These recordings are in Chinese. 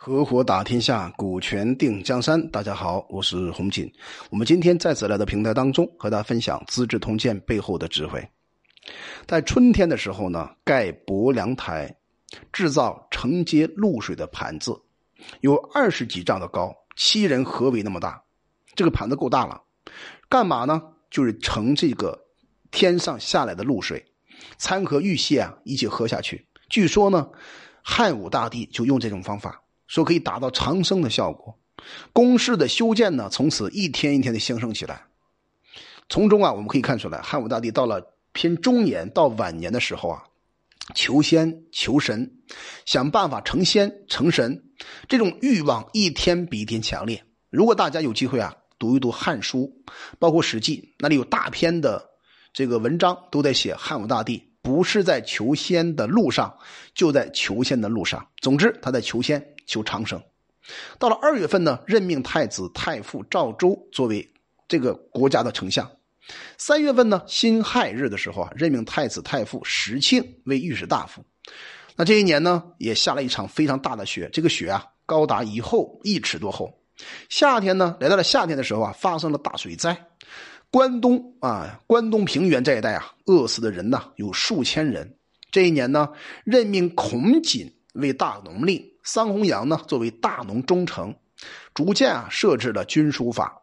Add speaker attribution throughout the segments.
Speaker 1: 合伙打天下，股权定江山。大家好，我是洪锦。我们今天在此来的平台当中，和大家分享《资治通鉴》背后的智慧。在春天的时候呢，盖薄凉台，制造承接露水的盘子，有二十几丈的高，七人合围那么大。这个盘子够大了，干嘛呢？就是盛这个天上下来的露水，参和玉屑啊一起喝下去。据说呢，汉武大帝就用这种方法。说可以达到长生的效果，宫室的修建呢，从此一天一天的兴盛起来。从中啊，我们可以看出来，汉武大帝到了偏中年到晚年的时候啊，求仙求神，想办法成仙成神，这种欲望一天比一天强烈。如果大家有机会啊，读一读《汉书》，包括《史记》，那里有大篇的这个文章，都在写汉武大帝不是在求仙的路上，就在求仙的路上。总之，他在求仙。求长生，到了二月份呢，任命太子太傅赵周作为这个国家的丞相。三月份呢，辛亥日的时候啊，任命太子太傅石庆为御史大夫。那这一年呢，也下了一场非常大的雪，这个雪啊，高达一厚一尺多厚。夏天呢，来到了夏天的时候啊，发生了大水灾，关东啊，关东平原这一带啊，饿死的人呢有数千人。这一年呢，任命孔瑾为大农令。桑弘羊呢，作为大农中丞，逐渐啊设置了军书法。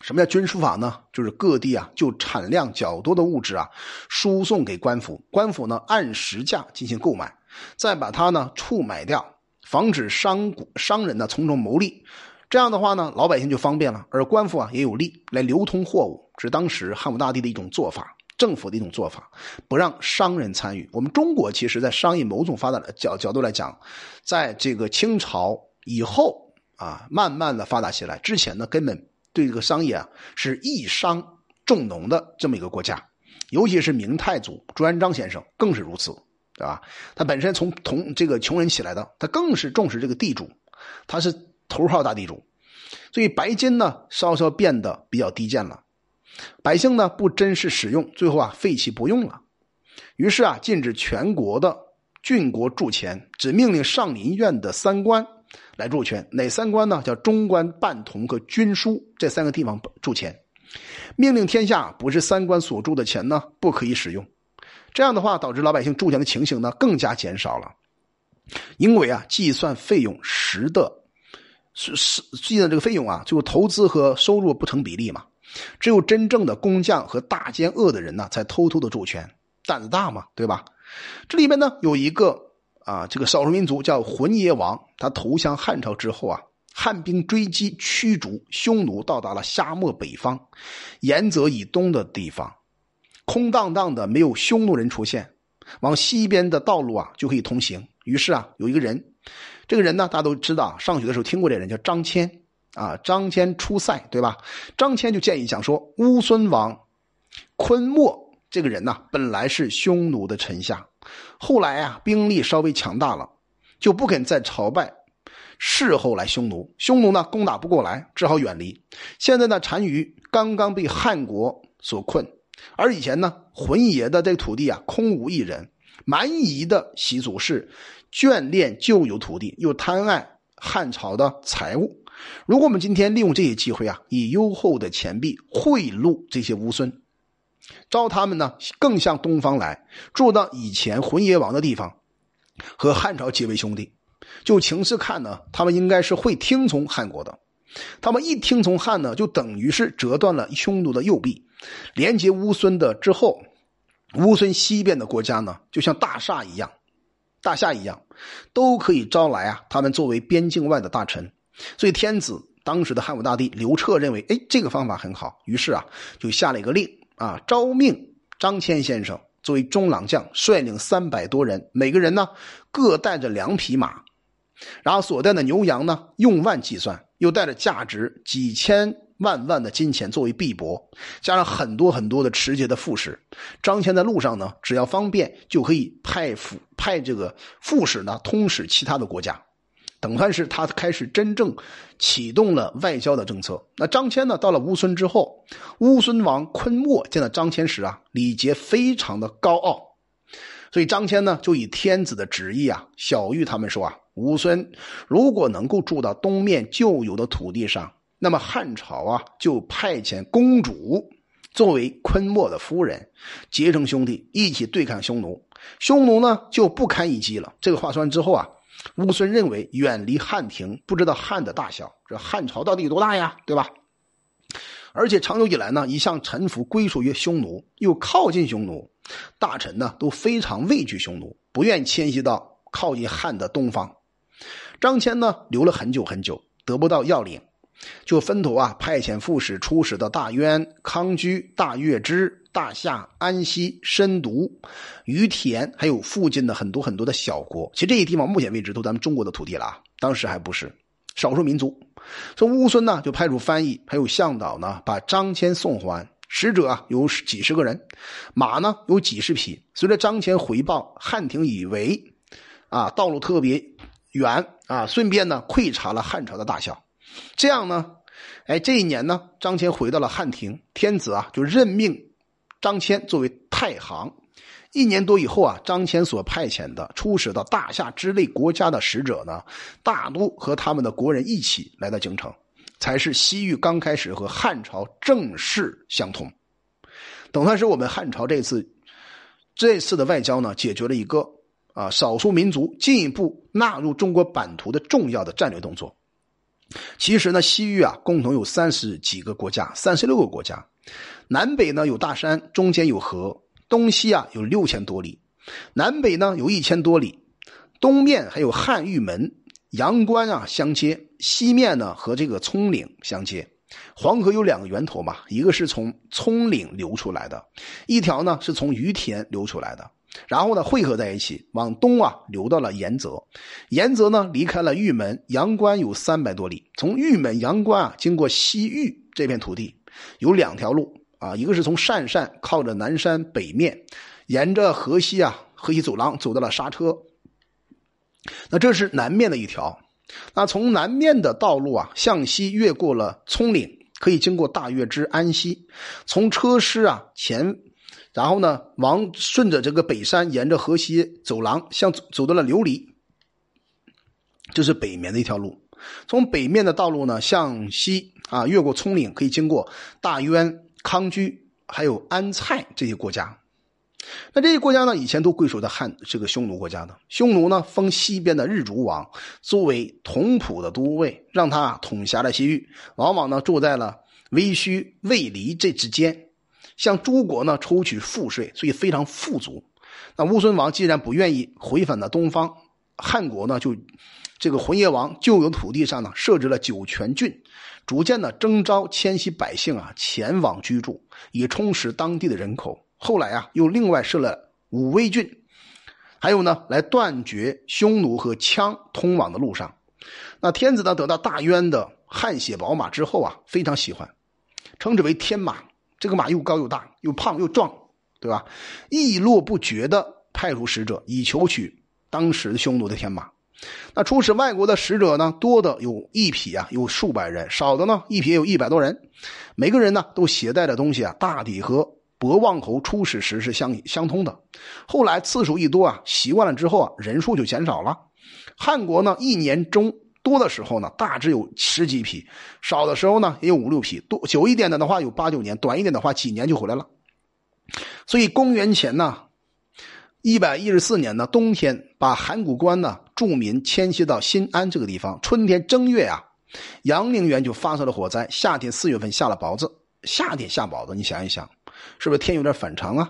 Speaker 1: 什么叫军书法呢？就是各地啊就产量较多的物质啊输送给官府，官府呢按实价进行购买，再把它呢处买掉，防止商商人呢从中牟利。这样的话呢，老百姓就方便了，而官府啊也有利来流通货物，是当时汉武大帝的一种做法。政府的一种做法，不让商人参与。我们中国其实，在商业某种发展的角角度来讲，在这个清朝以后啊，慢慢的发达起来。之前呢，根本对这个商业啊是一商重农的这么一个国家。尤其是明太祖朱元璋先生更是如此，对吧？他本身从同这个穷人起来的，他更是重视这个地主，他是头号大地主，所以白金呢，稍稍变得比较低贱了。百姓呢不珍视使用，最后啊废弃不用了。于是啊禁止全国的郡国铸钱，只命令上林苑的三官来铸钱。哪三官呢？叫中官、半铜和军书这三个地方铸钱。命令天下不是三官所铸的钱呢不可以使用。这样的话导致老百姓铸钱的情形呢更加减少了。因为啊计算费用时的是是计算这个费用啊，最后投资和收入不成比例嘛。只有真正的工匠和大奸恶的人呢，才偷偷的铸权，胆子大嘛，对吧？这里面呢有一个啊，这个少数民族叫浑邪王，他投降汉朝之后啊，汉兵追击驱逐匈奴，到达了沙漠北方，沿泽以东的地方，空荡荡的，没有匈奴人出现，往西边的道路啊就可以通行。于是啊，有一个人，这个人呢，大家都知道，上学的时候听过这人，叫张骞。啊，张骞出塞，对吧？张骞就建议讲说，乌孙王昆莫这个人呢，本来是匈奴的臣下，后来啊，兵力稍微强大了，就不肯再朝拜，事后来匈奴，匈奴呢攻打不过来，只好远离。现在呢，单于刚刚被汉国所困，而以前呢，浑邪的这个土地啊，空无一人，蛮夷的习俗是眷恋旧有土地，又贪爱汉朝的财物。如果我们今天利用这些机会啊，以优厚的钱币贿赂这些乌孙，招他们呢更向东方来，住到以前浑邪王的地方，和汉朝结为兄弟。就情势看呢，他们应该是会听从汉国的。他们一听从汉呢，就等于是折断了匈奴的右臂，连接乌孙的之后，乌孙西边的国家呢，就像大厦一样，大夏一样，都可以招来啊，他们作为边境外的大臣。所以，天子当时的汉武大帝刘彻认为，哎，这个方法很好，于是啊，就下了一个令啊，招命张骞先生作为中郎将，率领三百多人，每个人呢各带着两匹马，然后所带的牛羊呢用万计算，又带着价值几千万万的金钱作为币帛，加上很多很多的持节的副使。张骞在路上呢，只要方便就可以派副派这个副使呢通使其他的国家。等算是他开始真正启动了外交的政策。那张骞呢？到了乌孙之后，乌孙王昆莫见到张骞时啊，礼节非常的高傲。所以张骞呢就以天子的旨意啊，小玉他们说啊，乌孙如果能够住到东面旧有的土地上，那么汉朝啊就派遣公主作为昆莫的夫人，结成兄弟一起对抗匈奴，匈奴呢就不堪一击了。这个话说完之后啊，乌孙认为远离汉庭，不知道汉的大小，这汉朝到底有多大呀？对吧？而且长久以来呢，一向臣服归属于匈奴，又靠近匈奴，大臣呢都非常畏惧匈奴，不愿迁徙到靠近汉的东方。张骞呢留了很久很久，得不到要领，就分头啊派遣副使出使到大渊、康居、大月支、大夏、安西、深毒、于田，还有附近的很多很多的小国。其实这些地方目前为止都咱们中国的土地了啊，当时还不是少数民族。说乌孙呢，就派出翻译，还有向导呢，把张骞送还。使者啊，有几十个人，马呢有几十匹。随着张骞回报，汉廷以为，啊，道路特别远啊，顺便呢窥察了汉朝的大小。这样呢，哎，这一年呢，张骞回到了汉庭，天子啊就任命张骞作为太行。一年多以后啊，张骞所派遣的出使到大夏之类国家的使者呢，大都和他们的国人一起来到京城，才是西域刚开始和汉朝正式相通。等算是我们汉朝这次这次的外交呢，解决了一个啊少数民族进一步纳入中国版图的重要的战略动作。其实呢，西域啊，共同有三十几个国家，三十六个国家，南北呢有大山，中间有河。东西啊有六千多里，南北呢有一千多里，东面还有汉玉门、阳关啊相接，西面呢和这个葱岭相接。黄河有两个源头嘛，一个是从葱岭流出来的，一条呢是从于田流出来的，然后呢汇合在一起，往东啊流到了延泽，延泽呢离开了玉门、阳关有三百多里，从玉门、阳关啊经过西域这片土地，有两条路。啊，一个是从鄯善靠着南山北面，沿着河西啊河西走廊走到了沙车。那这是南面的一条。那从南面的道路啊向西越过了葱岭，可以经过大月支安西，从车师啊前，然后呢王顺着这个北山，沿着河西走廊向走到了琉璃。这是北面的一条路。从北面的道路呢向西啊越过葱岭，可以经过大渊。康居还有安蔡这些国家，那这些国家呢，以前都归属在汉这个匈奴国家的。匈奴呢，封西边的日逐王作为同蒲的都尉，让他统辖了西域，往往呢住在了微虚、魏离这之间，向诸国呢抽取赋税，所以非常富足。那乌孙王既然不愿意回返到东方，汉国呢就这个浑邪王旧有土地上呢设置了酒泉郡。逐渐的征召迁徙百姓啊前往居住，以充实当地的人口。后来啊，又另外设了武威郡，还有呢，来断绝匈奴和羌通往的路上。那天子呢，得到大渊的汗血宝马之后啊，非常喜欢，称之为天马。这个马又高又大，又胖又壮，对吧？意络不绝的派出使者，以求取当时的匈奴的天马。那出使外国的使者呢，多的有一匹啊，有数百人；少的呢，一匹有一百多人。每个人呢，都携带的东西啊，大抵和博望侯出使时是相相通的。后来次数一多啊，习惯了之后啊，人数就减少了。汉国呢，一年中多的时候呢，大致有十几匹；少的时候呢，也有五六匹。多久一点的的话，有八九年；短一点的话，几年就回来了。所以公元前呢。一百一十四年呢，冬天把函谷关呢住民迁徙到新安这个地方。春天正月啊，阳陵园就发生了火灾。夏天四月份下了雹子，夏天下雹子，你想一想，是不是天有点反常啊？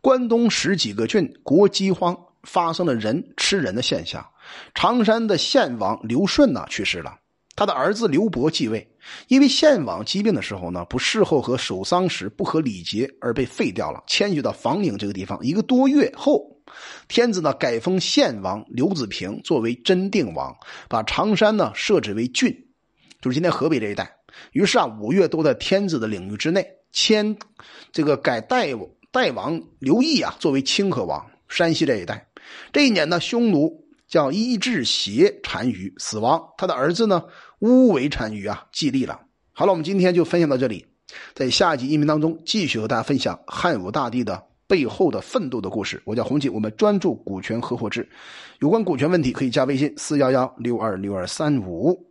Speaker 1: 关东十几个郡国饥荒，发生了人吃人的现象。常山的献王刘顺呢去世了，他的儿子刘伯继位。因为献王疾病的时候呢，不事后和守丧时不合礼节而被废掉了，迁居到房陵这个地方。一个多月后，天子呢改封献王刘子平作为真定王，把常山呢设置为郡，就是今天河北这一带。于是啊，五月都在天子的领域之内，迁这个改代代王刘毅啊作为清河王，山西这一带。这一年呢，匈奴叫伊稚邪单于死亡，他的儿子呢。乌为单于啊，继立了。好了，我们今天就分享到这里，在下一集音频当中继续和大家分享汉武大帝的背后的奋斗的故事。我叫洪锦，我们专注股权合伙制，有关股权问题可以加微信四幺幺六二六二三五。